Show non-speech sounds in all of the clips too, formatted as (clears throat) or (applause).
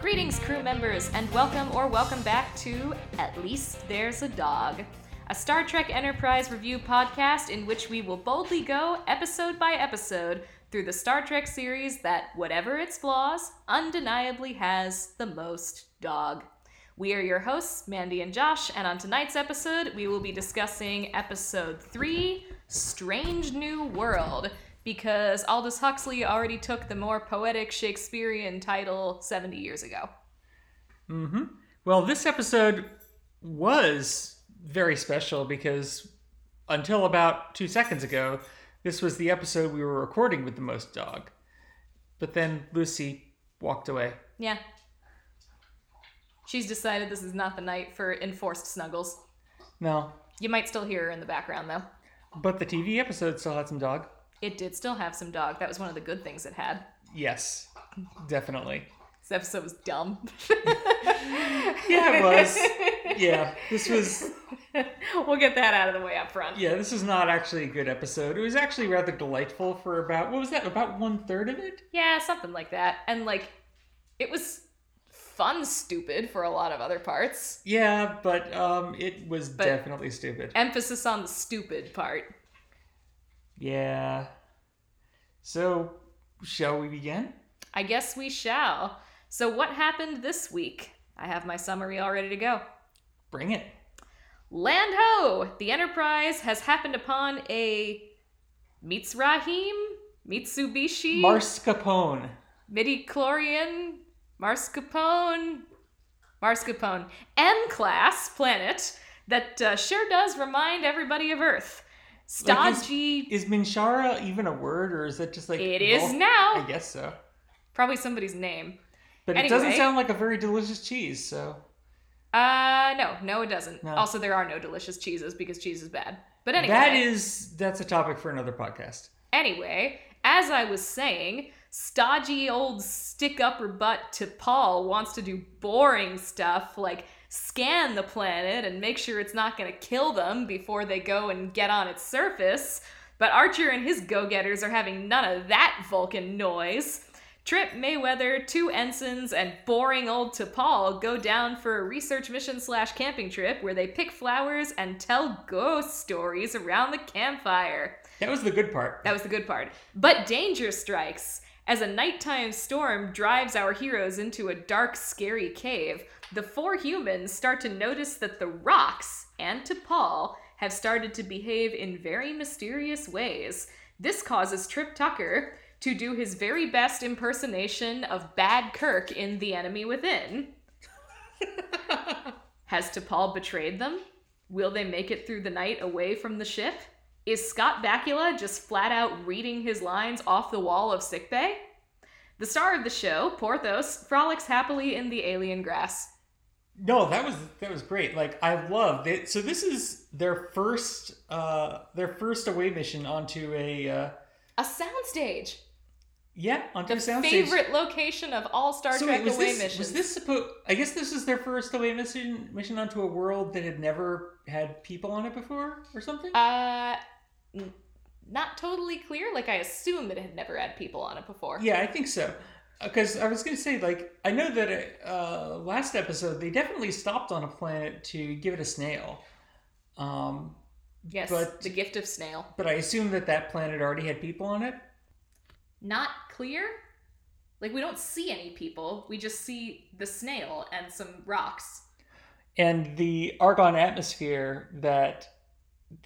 Greetings, crew members, and welcome or welcome back to At Least There's a Dog, a Star Trek Enterprise review podcast in which we will boldly go episode by episode through the Star Trek series that, whatever its flaws, undeniably has the most dog. We are your hosts, Mandy and Josh, and on tonight's episode, we will be discussing episode 3 Strange New World, because Aldous Huxley already took the more poetic Shakespearean title 70 years ago. Mm-hmm. Well, this episode was very special because until about two seconds ago, this was the episode we were recording with the most dog. But then Lucy walked away. Yeah. She's decided this is not the night for enforced snuggles. No, You might still hear her in the background, though. but the TV episode still had some dog. It did still have some dog. That was one of the good things it had. Yes, definitely. This episode was dumb. (laughs) Yeah, it was. Yeah, this was. (laughs) we'll get that out of the way up front. Yeah, this was not actually a good episode. It was actually rather delightful for about what was that? About one third of it. Yeah, something like that. And like, it was fun, stupid for a lot of other parts. Yeah, but um, it was But- definitely stupid. Emphasis on the stupid part. Yeah. So, shall we begin? I guess we shall. So, what happened this week? I have my summary all ready to go. Bring it. Land ho! The Enterprise has happened upon a Mitsrahim, Mitsubishi, Marscapone. midi-chlorian, Marscapone, Marscapone, M-class planet that uh, sure does remind everybody of Earth. Like, is- Stodgy. Is Minshara even a word, or is it just like It is Vul- now. I guess so. Probably somebody's name. But it doesn't sound like a very delicious cheese. So Uh, no, no, it doesn't. No. Also, there are no delicious cheeses because cheese is bad. But anyway. that is that's a topic for another podcast. Anyway, as I was saying, stodgy old stick up her butt T'Pol wants to do boring stuff like scan the planet and make sure it's not going to kill them before they go and get on its surface. But Archer and his go getters are having none of that Vulcan noise. Trip Mayweather, two ensigns, and boring old T'Pol go down for a research mission slash camping trip where they pick flowers and tell ghost stories around the campfire. That was the good part. That was the good part. But danger strikes. As a nighttime storm drives our heroes into a dark, scary cave, the four humans start to notice that the rocks and T'Pol have started to behave in very mysterious ways. This causes Trip Tucker to do his very best impersonation of Bad Kirk in The Enemy Within. (laughs) Has T'Pol betrayed them? Will they make it through the night away from the ship? Is Scott Bakula just flat out reading his lines off the wall of sickbay? The star of the show, Porthos, frolics happily in the alien grass. No, that was that was great. Like I loved it. So this is their first uh their first away mission onto a uh A soundstage. yeah, onto The a soundstage. favorite location of all Star so Trek wait, was away this, missions. Was this supposed? I guess this is their first away mission mission onto a world that had never had people on it before, or something. Uh, not totally clear. Like, I assume it had never had people on it before. yeah, I think so. Because I was going to say, like, I know that uh, last episode they definitely stopped on a planet to give it a snail. Um, Yes, But- the gift of snail. but I assume that that planet already had people on it. Not clear. Like, we don't see any people. We just see the snail and some rocks. and the argon atmosphere that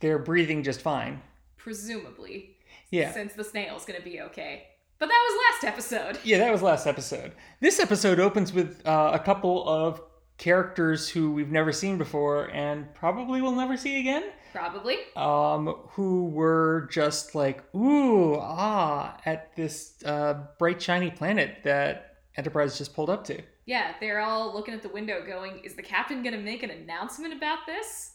they're breathing just fine. Presumably. Yeah. Since the snail's gonna be okay. But that was last episode. Yeah, that was last episode. This episode opens with uh, a couple of characters who we've never seen before and probably will never see again. Probably. Um, who were just like ooh ah at this uh, bright shiny planet that Enterprise just pulled up to. Yeah, they're all looking at the window going, is the captain gonna make an announcement about this?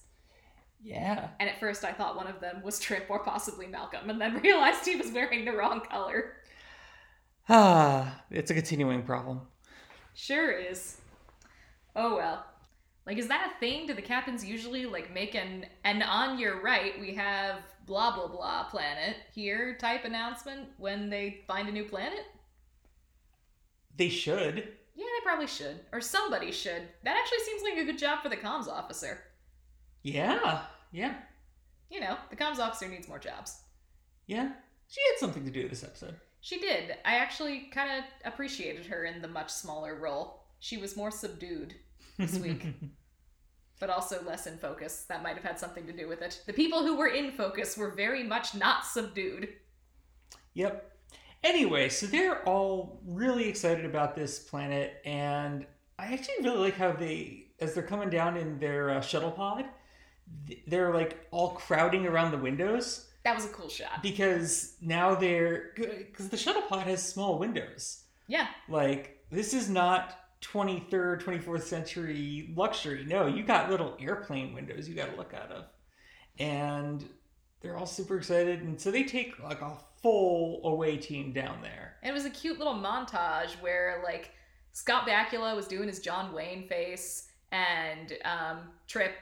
Yeah. And at first I thought one of them was Trip or possibly Malcolm, and then (laughs) realized he was wearing the wrong color. Ah, (sighs) it's a continuing problem. Sure is. Oh well. Like, is that a thing? Do the captains usually like make an and on your right we have blah blah blah planet here type announcement when they find a new planet? They should. Yeah, they probably should, or somebody should. That actually seems like a good job for the comms officer. Yeah. Yeah. You know, the comms officer needs more jobs. Yeah. She had something to do this episode. She did. I actually kind of appreciated her in the much smaller role. She was more subdued this week, (laughs) but also less in focus. That might have had something to do with it. The people who were in focus were very much not subdued. Yep. Anyway, so they're all really excited about this planet, and I actually really like how they, as they're coming down in their uh, shuttle pod, they're like all crowding around the windows That was a cool shot. because now they're because the shuttle pod has small windows. Yeah. Like this is not 23rd, 24th century luxury. No, you got little airplane windows you got to look out of, and they're all super excited, and so they take like a full away team down there. And it was a cute little montage where like Scott Bakula was doing his John Wayne face, and um, Trip,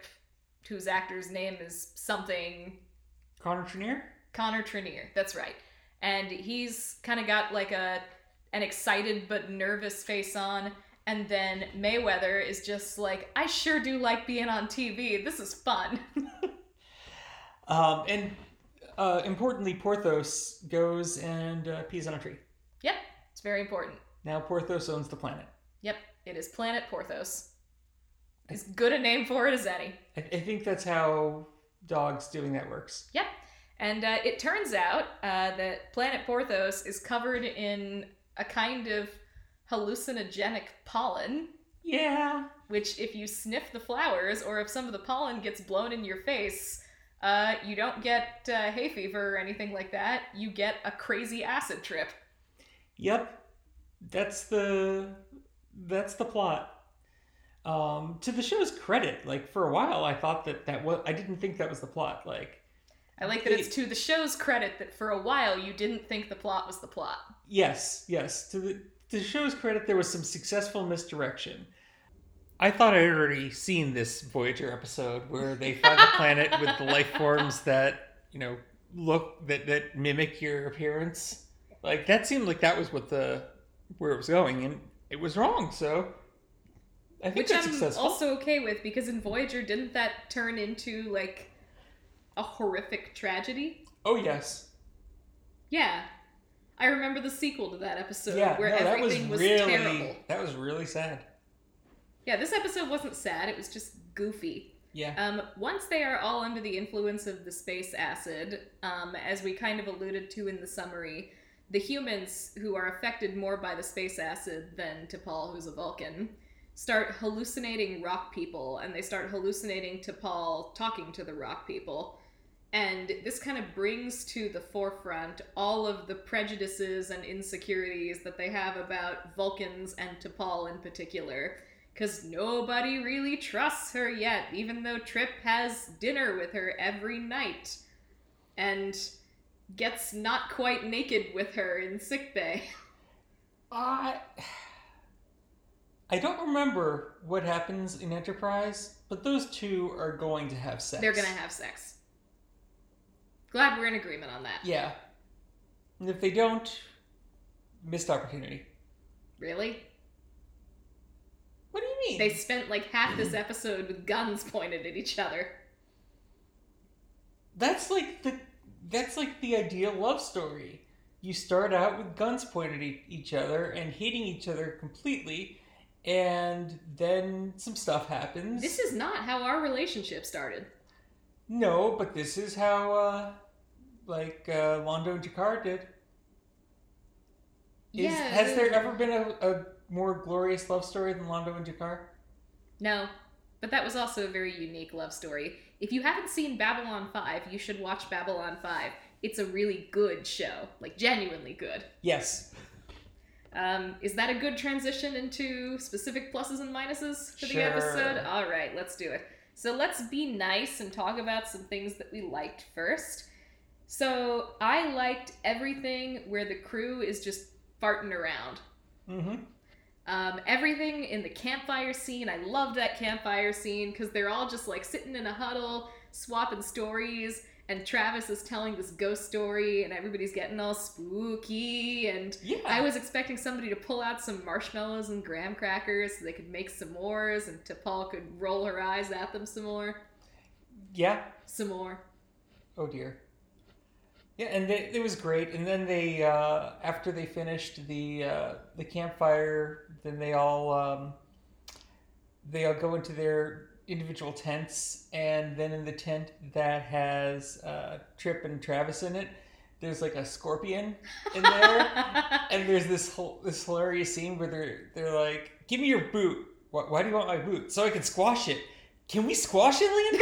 whose actor's name is something Connor Trinneer. Connor Trinneer. That's right. And he's kind of got like a an excited but nervous face on. And then Mayweather is just like, I sure do like being on TV. This is fun. (laughs) Um, and uh, importantly, Porthos goes and uh, pees on a tree. yep, it's very important. Now Porthos owns the planet. Yep, it is Planet Porthos. As good a name for it as any. I, I think that's how dogs doing that works. Yep. And uh, it turns out uh, that Planet Porthos is covered in a kind of hallucinogenic pollen, Yeah. which, if you sniff the flowers or if some of the pollen gets blown in your face, uh, you don't get uh, hay fever or anything like that. You get a crazy acid trip. Yep. That's the that's the plot. Um, to the show's credit, like for a while, I thought that that was I didn't think that was the plot. Like, I like that it's to the show's credit that for a while you didn't think the plot was the plot. yes, yes. To the to the show's credit, there was some successful misdirection. I thought I'd already seen this Voyager episode where they (laughs) find a planet with the life forms that you know look that that mimic your appearance. Like that seemed like that was what the where it was going, and it was wrong. So Which I'm successful. also okay with because in Voyager, didn't that turn into like a horrific tragedy? oh yes, Yeah. I remember the sequel to that episode yeah. where no, that was everything was, really terrible. that was really sad. Yeah, this episode wasn't sad, it was just goofy. Yeah. Um, once they are all under the influence of the space acid, um, as we kind of alluded to in the summary, the humans who are affected more by the space acid than T'Pol, who's a Vulcan, start hallucinating rock people, and they start hallucinating T'Pol talking to the rock people. And this kind of brings to the forefront all of the prejudices and insecurities that they have about Vulcans and T'Pol in particular because nobody really trusts her yet, even though Trip has dinner with her every night and gets not quite naked with her in sickbay. I I don't remember what happens in Enterprise, but those two are going to have sex. They're gonna have sex. Glad we're in agreement on that. Yeah. And if they don't, missed opportunity. Really? What do you mean? They spent like half this episode with guns pointed at each other. That's like the that's like the ideal love story. You start out with guns pointed at each other and hating each other completely, and then some stuff happens. This is not how our relationship started. No, but this is how, uh, like, uh, Londo and G'Kar did. Is, yeah. Has there ever been a, a more glorious love story than Londo and G'Kar? No, but that was also a very unique love story. If you haven't seen Babylon 5, you should watch Babylon 5. It's a really good show, like genuinely good. Yes. Um, is that a good transition into specific pluses and minuses for the Sure. episode? All right, let's do it. So let's be nice and talk about some things that we liked first. So I liked everything where the crew is just farting around. Mm-hmm. Um, everything in the campfire scene, I loved that campfire scene because they're all just like sitting in a huddle, swapping stories, and Travis is telling this ghost story, and everybody's getting all spooky. And Yeah. I was expecting somebody to pull out some marshmallows and graham crackers so they could make s'mores, and T'Pol could roll her eyes at them some more, yeah. some more. Oh dear. Yeah, and they, it was great. And then they, uh, after they finished the uh, the campfire, then they all um, they all go into their individual tents, and then in the tent that has uh, Trip and Travis in it, there's like a scorpion in there, (laughs) and there's this whole this hilarious scene where they're they're like, "Give me your boot. Why, why do you want my boot? So I can squash it. Can we squash alien bugs? (laughs)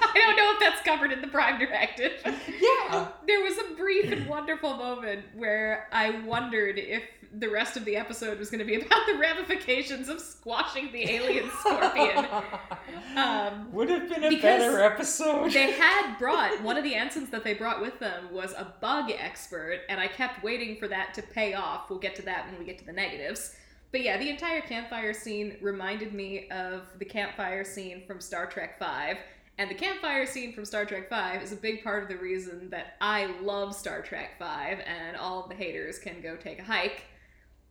I don't know if that's covered in the Prime Directive. (laughs) yeah." (laughs) There was a brief and wonderful moment where I wondered if the rest of the episode was going to be about the ramifications of squashing the alien scorpion. Um, Would have been a better episode. they had brought one of the ensigns that they brought with them was a bug expert, and I kept waiting for that to pay off. We'll get to that when we get to the negatives. But yeah, the entire campfire scene reminded me of the campfire scene from Star Trek Five. And the campfire scene from Star Trek Five is a big part of the reason that I love Star Trek Five, and all of the haters can go take a hike.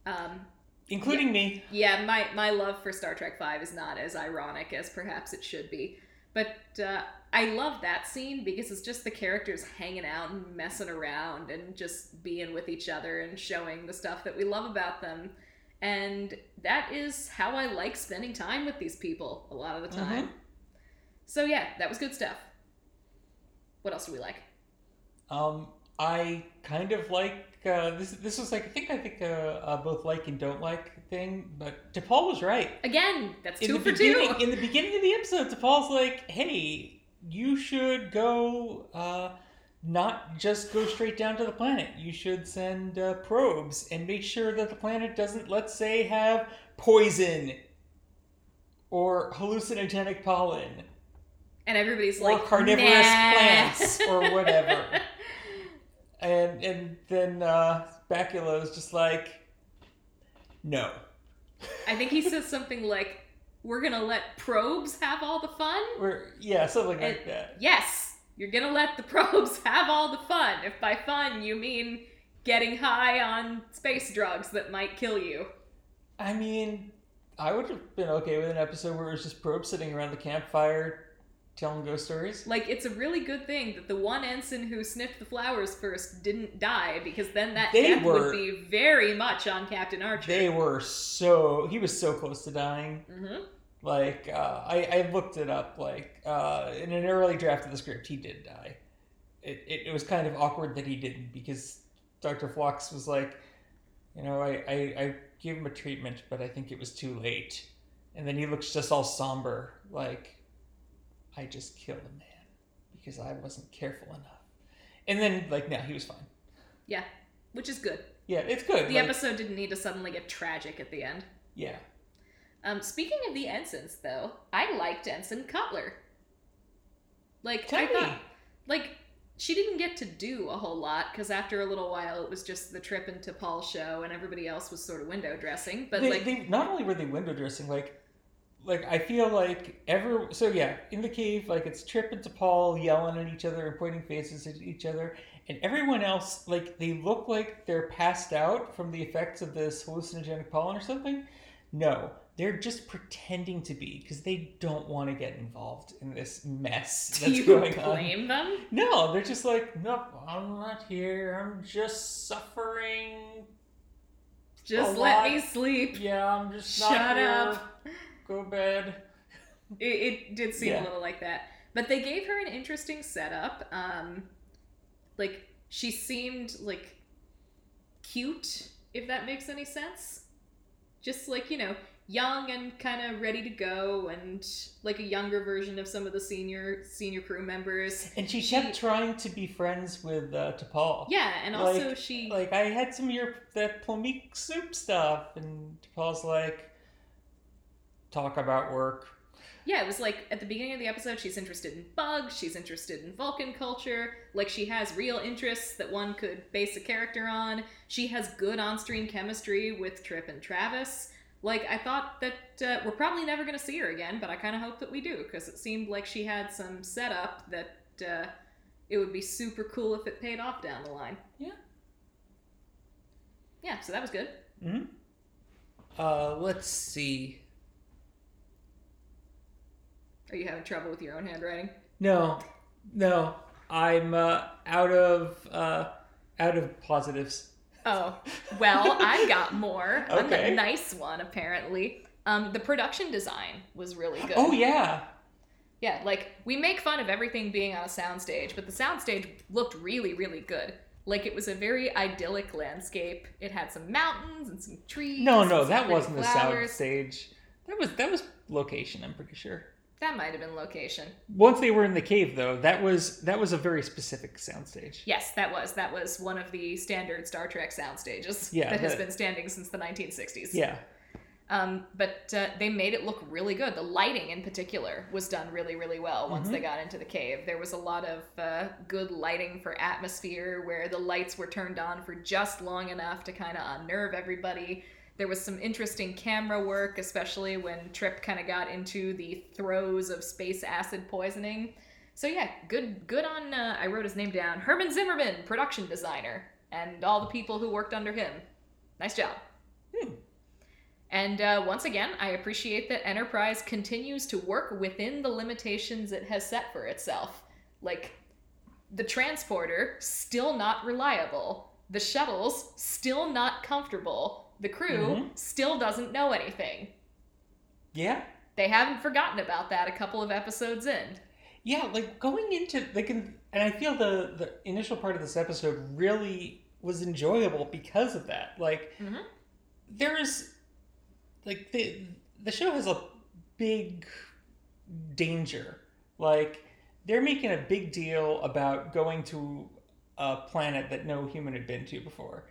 Um, Including me. yeah, my, my love for Star Trek Five is not as ironic as perhaps it should be. But uh, I love that scene because it's just the characters hanging out and messing around and just being with each other and showing the stuff that we love about them. And that is how I like spending time with these people a lot of the time. Mhm. So yeah, that was good stuff. What else do we like? Um, I kind of like uh, this. This was like I think I think uh, uh, both like and don't like thing, but T'Pol was right. Again, that's In two the for beginning, two. in the beginning of the episode, T'Pol's like, "Hey, you should go." Not just go straight down to the planet. You should send uh, probes and make sure that the planet doesn't, let's say, have poison or hallucinogenic pollen And everybody's or like carnivorous nah. plants (laughs) or whatever. and and then uh, Bakula is just like, no. I think he says something like, "We're gonna let probes have all the fun." Or yeah, something like And- that. Yes, you're gonna let the (laughs) probes have all the fun. If by fun you mean getting high on space drugs that might kill you. I mean, I would have been okay with an episode where it was just probes sitting around the campfire telling ghost stories. Like, it's a really good thing that the one ensign who sniffed the flowers first didn't die, because then that They death were- would be very much on Captain Archer. They were so he was so close to dying. hmm Like uh, I, I looked it up. Like uh, in an early draft of the script, he did die. It, it, it was kind of awkward that he didn't because Dr. Phlox was like, you know, I, I, I gave him a treatment, but I think it was too late. And then he looks just all somber, like, I just killed a man because I wasn't careful enough. And then, like, now he was fine. Yeah, which is good. Yeah, it's good. The like, episode didn't need to suddenly get tragic at the end. Yeah. Um, speaking of the ensigns, though, I liked Ensign Cutler. Like Tell I me. thought, like she didn't get to do a whole lot because after a little while, it was just the trip and T'Pol's show, and everybody else was sort of window dressing. But they, like, they not only were they window dressing, like, like I feel like every so yeah in the cave, like it's Trip into Paul yelling at each other and pointing faces at each other, and everyone else like they look like they're passed out from the effects of this hallucinogenic pollen or something. No, they're just pretending to be because they don't want to get involved in this mess (laughs) do that's you going on. blame them? No, they're just like, nope, I'm not here. I'm just suffering. Just let lot. me sleep. Yeah, I'm just not Shut here. up. Go bed. It, it did seem Yeah. a little like that. But they gave her an interesting setup. Um, like she seemed like cute, if that makes any sense. Just like you know, young and kind of ready to go, and like a younger version of some of the senior senior crew members. And she She- kept trying to be friends with uh, T'Pol. Yeah, and also Like- she Like I had some of your that plomeek soup stuff, and T'Pol's like, talk about work. Yeah, it was like at the beginning of the episode, she's interested in bugs, she's interested in Vulcan culture, like she has real interests that one could base a character on. She has good on screen chemistry with Trip and Travis. Like I thought that uh, we're probably never going to see her again, but I kind of hope that we do because it seemed like she had some setup that uh, it would be super cool if it paid off down the line. Yeah. Yeah, so that was good. Mm-hmm. Uh, let's see. Are you having trouble with your own handwriting? No, no, I'm uh, out of uh, out of positives. Oh, well, I got more. I'm Okay. nice one, apparently. Um, the production design was really good. Oh yeah, Yeah, like we make fun of everything being on a soundstage, but the soundstage looked really, really good. Like it was a very idyllic landscape. It had some mountains and some trees. no, no, that wasn't flowers. That was that was location. I'm pretty sure. That might have been location. Once they were in the cave, though, that was that was a very specific soundstage. Yes, that was that was one of the standard Star Trek sound stages Yeah, that has been standing since the 1960s. Yeah, Um, but uh, they made it look really good. The lighting, in particular, was done really, really well once Mhm. they got into the cave. There was a lot of uh, good lighting for atmosphere, where the lights were turned on for just long enough to kind of unnerve everybody. There was some interesting camera work, especially when Trip kind of got into the throes of space acid poisoning. So yeah, good, good on. Uh, I wrote his name down. Herman Zimmerman, production designer, and all the people who worked under him. Nice job. Hmm. And uh, once again, I appreciate that Enterprise continues to work within the limitations it has set for itself. Like, the transporter, still not reliable. The shuttles, still not comfortable. The crew, Mhm. still doesn't know anything. yeah, They haven't forgotten about that a couple of episodes in. yeah. Like going into like, and I feel the the initial part of this episode really was enjoyable because of that. Like, Mhm. there's like the the show has a big danger. Like they're making a big deal about going to a planet that no human had been to before.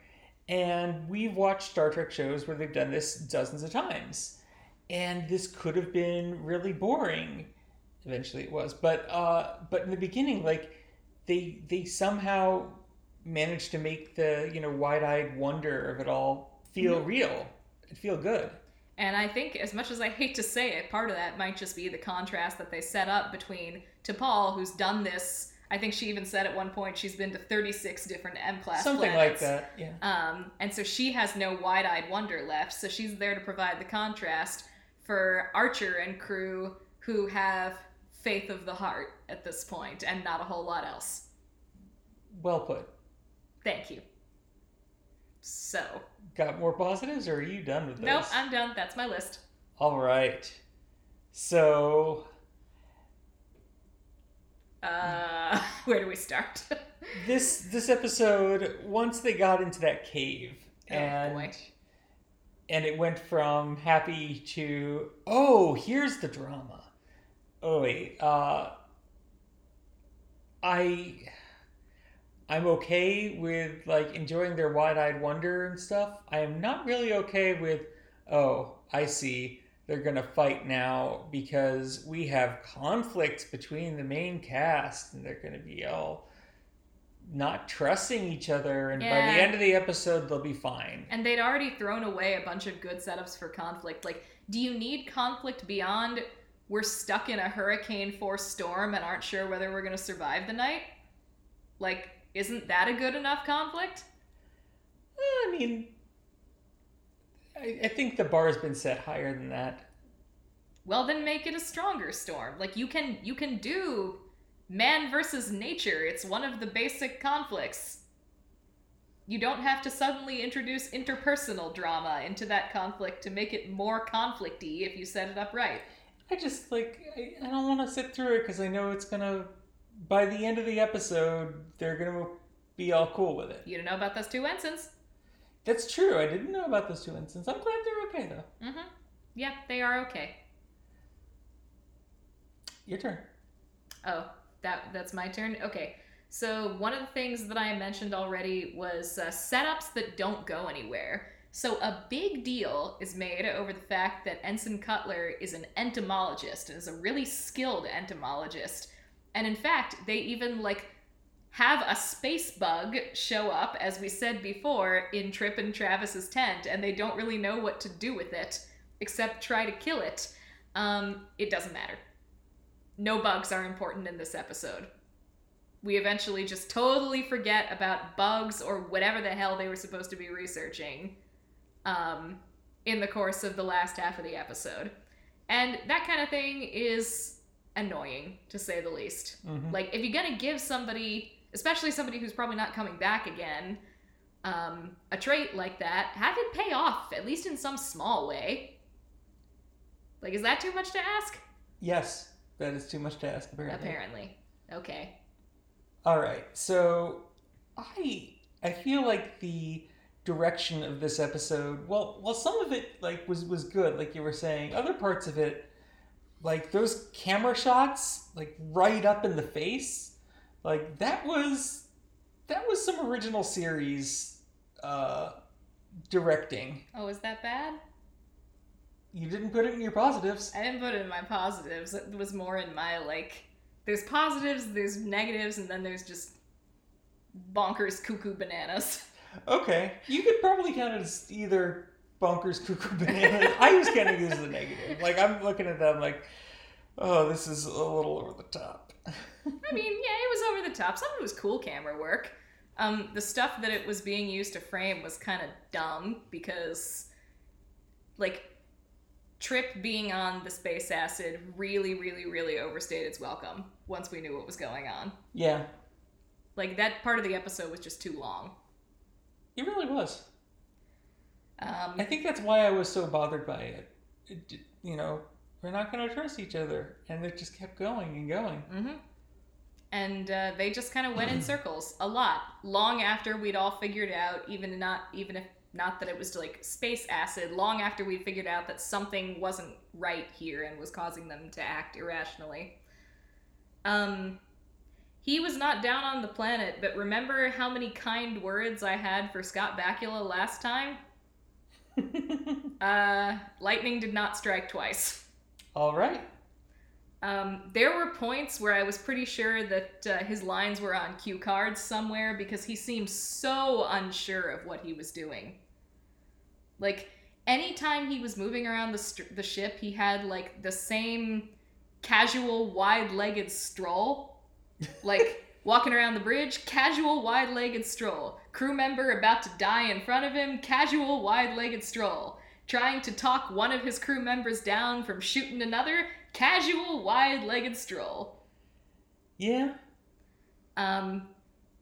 And we've watched Star Trek shows where they've done this dozens of times. And this could have been really boring. Eventually it was. But uh but in the beginning, like they they somehow managed to make the, you know, wide-eyed wonder of it all feel real. It feel good. And I think, as much as I hate to say it, part of that might just be the contrast that they set up between T'Pol, who's done this. I think she even said at one point she's been to 36 different M class Something planets. like that. Yeah. Um, and so she has no wide eyed wonder left. So she's there to provide the contrast for Archer and crew who have faith of the heart at this point and not a whole lot else. Well put. Thank you. So, Got more positives, or are you done with those? nope, I'm done. That's my list. All right. So Uh, (laughs) where do we start? (laughs) this this episode, once they got into that cave, Oh, and boy. and it went from happy to oh, here's the drama. Oh wait, uh, I I'm okay with like enjoying their wide-eyed wonder and stuff. I am not really okay with oh, I see they're going to fight now because we have conflicts between the main cast and they're going to be all not trusting each other and by the end of the episode they'll be fine. And they'd already thrown away a bunch of good setups for conflict. Like, do you need conflict beyond we're stuck in a hurricane force storm and aren't sure whether we're going to survive the night? Like, isn't that a good enough conflict? I mean, I, I think the bar has been set higher than that. Well, then make it a stronger storm. Like you can you can do man versus nature. It's one of the basic conflicts. You don't have to suddenly introduce interpersonal drama into that conflict to make it more conflicty if you set it up right. I just like I, I don't want to sit through it because I know it's gonna. By the end of the episode, they're gonna be all cool with it. You don't know about those two ensigns. That's true. I didn't know about those two instances. I'm glad they're okay though. Mm-hmm. Yeah, they are okay. Your turn. Oh, that that's my turn. Okay. So one of the things that I mentioned already was uh, setups that don't go anywhere. So a big deal is made over the fact that Ensign Cutler is an entomologist and is a really skilled entomologist. And in fact, they even like have a space bug show up, as we said before, in Trip and Travis's tent, and they don't really know what to do with it. except try to kill it. Um, it doesn't matter. No bugs are important in this episode. We eventually just totally forget about bugs or whatever the hell they were supposed to be researching um, in the course of the last half of the episode. And that kind of thing is annoying, to say the least. Mhm. Like, if you're gonna give somebody, especially somebody who's probably not coming back again, um, a trait like that, have it pay off, at least in some small way. Like, is that too much to ask? Yes, that is too much to ask. Apparently. Apparently. Okay. All right. So I I feel like the direction of this episode, well, well, some of it like was was good, like you were saying. Other parts of it, like those camera shots, like right up in the face, like that was that was some original series uh, directing. Oh, is that bad? You didn't put it in your positives. I didn't put it in my positives. It was more in my, like, there's positives, there's negatives, and then there's just bonkers cuckoo bananas. Okay, you could probably count it as either bonkers, cuckoo, (laughs) bananas. I was counting it as a negative. Like I'm looking at them like, oh, this is a little over the top. I mean, yeah, it was over the top. Some of it was cool camera work. Um, the stuff that it was being used to frame was kind of dumb because, like, Trip being on the space acid really, really, really overstayed its welcome once we knew what was going on. Yeah, Like, that part of the episode was just too long. it really was. Um, I think that's why I was so bothered by it. it you know, we're not going to trust each other, and it just kept going and going. hmm And uh, they just kind of went in (clears throat) circles a lot, long after we'd all figured out, even not even if not that it was like space acid, long after we figured out that something wasn't right here and was causing them to act irrationally. Um, he was not down on the planet, but remember how many kind words I had for Scott Bakula last time? (laughs) Uh, lightning did not strike twice. All right. Um, there were points where I was pretty sure that uh, his lines were on cue cards somewhere because he seemed so unsure of what he was doing. Like, anytime he was moving around the, st- the ship, he had, like, the same casual, wide legged stroll. Like, (laughs) walking around the bridge, casual, wide legged stroll. Crew member about to die in front of him, casual, wide legged stroll. Trying to talk one of his crew members down from shooting another, casual, wide legged stroll. Yeah. Um,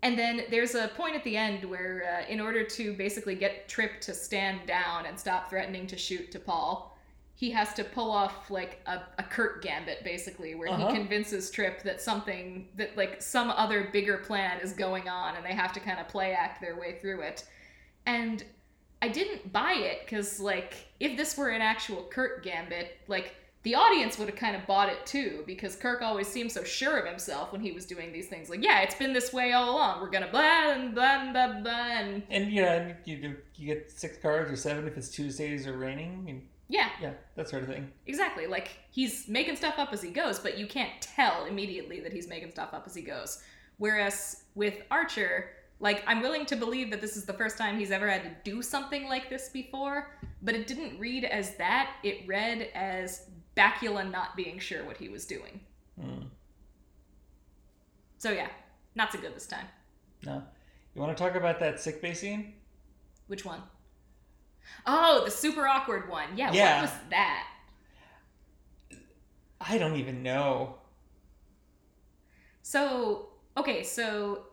and then there's a point at the end where, uh, in order to basically get Trip to stand down and stop threatening to shoot T'Pol, he has to pull off like a, a Kirk Gambit, basically, where Uh-huh. he convinces Trip that something, that like some other bigger plan is going on and they have to kind of play act their way through it. And I didn't buy it because, like, if this were an actual Kirk Gambit, like, the audience would have kind of bought it too because Kirk always seemed so sure of himself when he was doing these things. Like, yeah, it's been this way all along. We're gonna blah and blah and blah blah and And yeah, and you do you get six cards or seven if it's Tuesdays or raining, and yeah, yeah, that sort of thing. exactly. Like he's making stuff up as he goes, but you can't tell immediately that he's making stuff up as he goes. Whereas with Archer, like I'm willing to believe that this is the first time he's ever had to do something like this before, but it didn't read as that. It read as Bakula not being sure what he was doing. Hmm. So yeah, not so good this time. No. You want to talk about that sick bay scene? Which one? Oh, the super awkward one. Yeah, Yeah. what was that? I don't even know. So, okay, so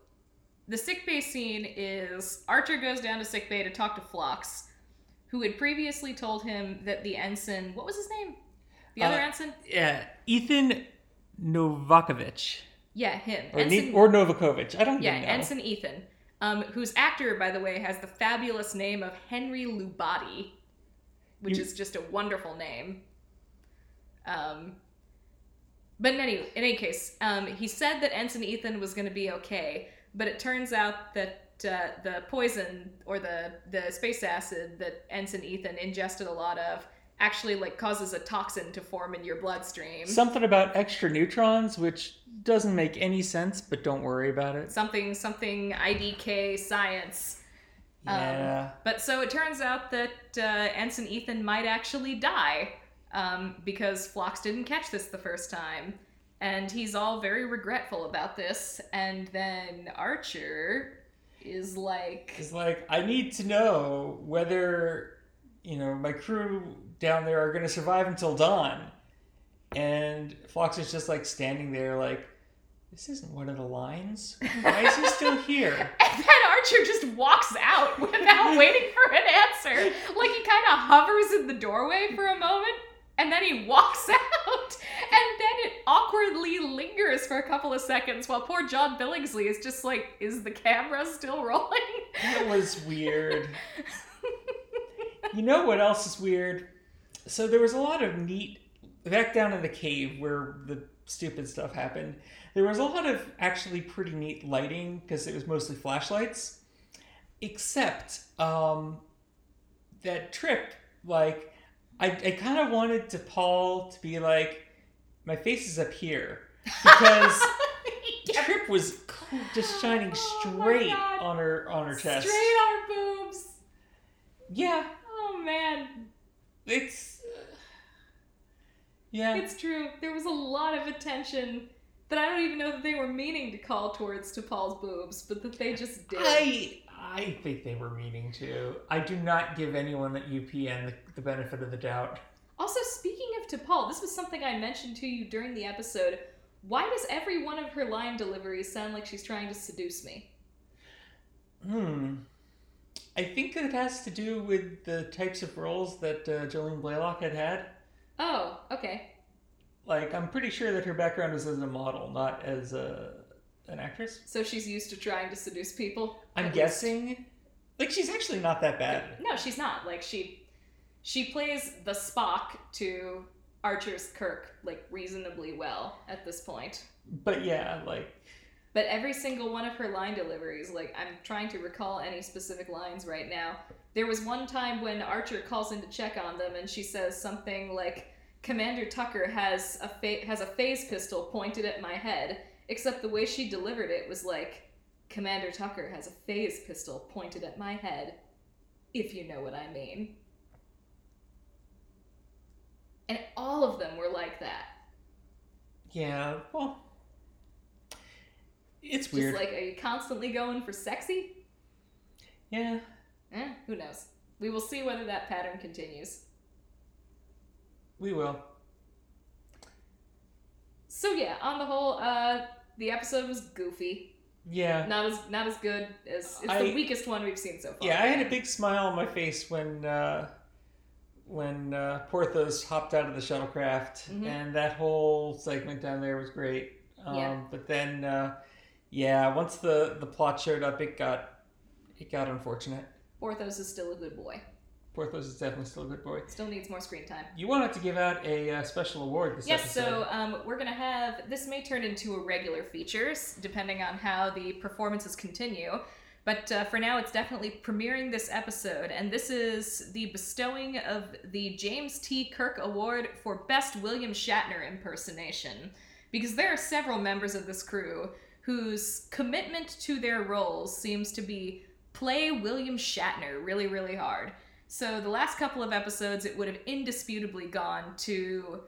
the sickbay scene is Archer goes down to sickbay to talk to Phlox, who had previously told him that the ensign, what was his name? The other Uh, ensign? Yeah, Ethan Novakovich Yeah, him. or, ensign, Ne- or Novakovich. I don't yeah, even know. Ensign Ethan, um, whose actor, by the way, has the fabulous name of Henri Lubatti, which You- is just a wonderful name. Um, but in any in any case, um, he said that Ensign Ethan was going to be okay, but it turns out that uh, the poison or the the space acid that Ensign Ethan ingested a lot of actually like causes a toxin to form in your bloodstream. Something about extra neutrons, which doesn't make any sense, but don't worry about it. something something IDK science. Yeah. But so it turns out that uh, Ensign Ethan might actually die um, because Phlox didn't catch this the first time. And he's all very regretful about this. And then Archer is like, It's like I need to know whether you know my crew down there are going to survive until dawn. And Phlox is just like standing there, like this isn't one of the lines. Why is he still here? (laughs) and then Archer just walks out without (laughs) waiting for an answer. Like he kind of hovers in the doorway for a moment. And then he walks (laughs) out, and then it awkwardly lingers for a couple of seconds while poor John Billingsley is just like, Is the camera still (laughs) rolling? That was weird. You know what else is weird? So there was a lot of neat back down in the cave where the stupid stuff happened. There was a lot of actually pretty neat lighting because it was mostly flashlights. Except um, that trip, like I, I kind of wanted T'Pol to be like, my face is up here because (laughs) Yeah, Trip was just shining Oh straight God. on her on her chest. Straight on her boobs. Yeah, Oh man, it's yeah. it's true. There was a lot of attention that I don't even know that they were meaning to call towards T'Pol's boobs, but that they just did. I I think they were meaning to. I do not give anyone at UPN the, the benefit of the doubt. Also, speaking of to Paul, this was something I mentioned to you during the episode. Why does every one of her line deliveries sound like she's trying to seduce me? Hmm. I think it has to do with the types of roles that uh, Jolene Blalock had had. Oh, okay. Like, I'm pretty sure that her background was as a model, not as a an actress. So she's used to trying to seduce people. I'm at least. guessing. Like, she's actually not that bad. No, she's not. Like she she plays the Spock to Archer's Kirk like reasonably well at this point. But yeah, like, But every single one of her line deliveries, like I'm trying to recall any specific lines right now. There was one time when Archer calls in to check on them, and she says something like, "Commander Tucker has a fa- has a phase pistol pointed at my head." Except the way she delivered it was like, "Commander Tucker has a phase pistol pointed at my head." If you know what I mean. And all of them were like that. yeah, well, it's weird. Just like, are you constantly going for sexy? yeah, Eh, who knows? We will see whether that pattern continues. we will. So yeah, on the whole, uh, the episode was goofy. Yeah. Not as not as good as it's I- the weakest one we've seen so far. Yeah, I had a big smile on my face when uh, when uh, Porthos hopped out of the shuttlecraft, Mhm. and that whole segment down there was great. Um, Yeah. But then, uh, yeah, once the the plot showed up, it got it got unfortunate. Porthos is still a good boy. Porthos is definitely still a good boy. Still needs more screen time. You wanted to give out a uh, special award this Yes, episode. so um, we're gonna have this may turn into a regular features depending on how the performances continue. But uh, for now, it's definitely premiering this episode, and this is the bestowing of the James T. Kirk Award for Best William Shatner Impersonation. Because there are several members of this crew whose commitment to their roles seems to be play William Shatner really, really hard. So the last couple of episodes, it would have indisputably gone to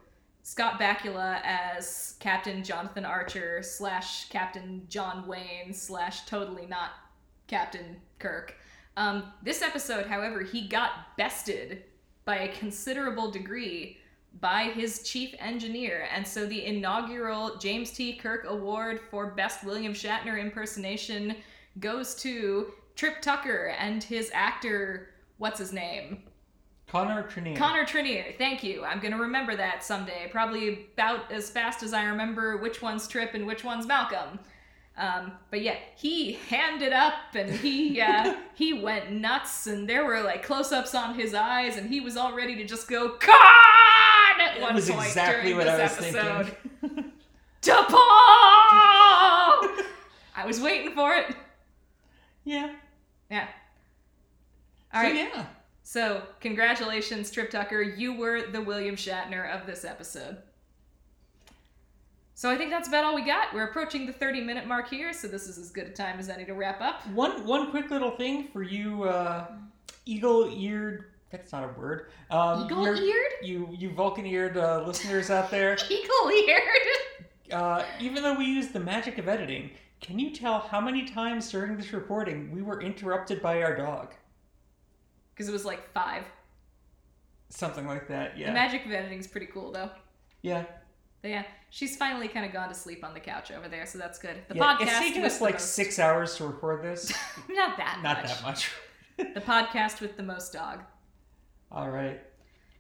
Scott Bakula as Captain Jonathan Archer slash Captain John Wayne slash totally not Captain Kirk. Um, this episode, however, he got bested by a considerable degree by his chief engineer, and so the inaugural James T. Kirk Award for Best William Shatner Impersonation goes to Trip Tucker and his actor. What's his name? Connor Trinneer. Connor Trinneer, thank you. I'm gonna remember that someday. Probably about as fast as I remember which one's Trip and which one's Malcolm. Um, but yeah, he hammed it up and he uh, (laughs) he went nuts, and there were like close-ups on his eyes, and he was all ready to just go con at That one was point exactly during what this I was episode. (laughs) thinking. T'Pol! (laughs) I was waiting for it. yeah. Yeah. All so, right. yeah. So, congratulations, Trip Tucker. You were the William Shatner of this episode. So I think that's about all we got. We're approaching the 30 minute mark here, so this is as good a time as any to wrap up. One one quick little thing for you, uh, eagle-eared. That's not a word. Um, eagle-eared? You you Vulcan-eared uh, listeners out there. (laughs) Eagle eared? (laughs) Uh, even though we use the magic of editing, can you tell how many times during this recording we were interrupted by our dog? Because it was like five. Something like that. Yeah. The magic of editing is pretty cool, though. yeah. Yeah, she's finally kind of gone to sleep on the couch over there, so that's good. The yeah. podcast It's taken us like most- six hours to record this. (laughs) Not that Not much. that much. (laughs) The podcast with the most dog. All right.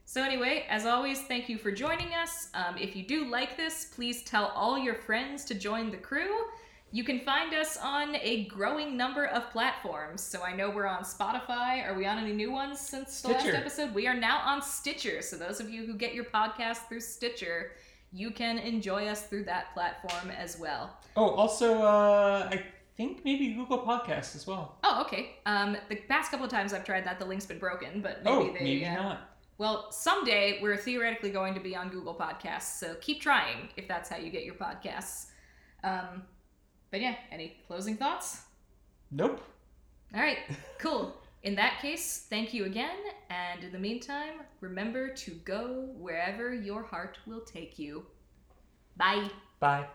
So anyway, as always, thank you for joining us. Um, if you do like this, please tell all your friends to join the crew. You can find us on a growing number of platforms. So I know we're on Spotify. Are we on any new ones since the last episode? We are now on Stitcher. So those of you who get your podcast through Stitcher, you can enjoy us through that platform as well. Oh, also, uh, I think maybe Google Podcasts as well. Oh, okay. Um, the past couple of times I've tried that, the link's been broken, but maybe oh, they. maybe uh, not. Well, someday we're theoretically going to be on Google Podcasts, so keep trying if that's how you get your podcasts. Um, but yeah, any closing thoughts? Nope. All right, cool. (laughs) In that case, thank you again, and in the meantime, remember to go wherever your heart will take you. Bye. Bye.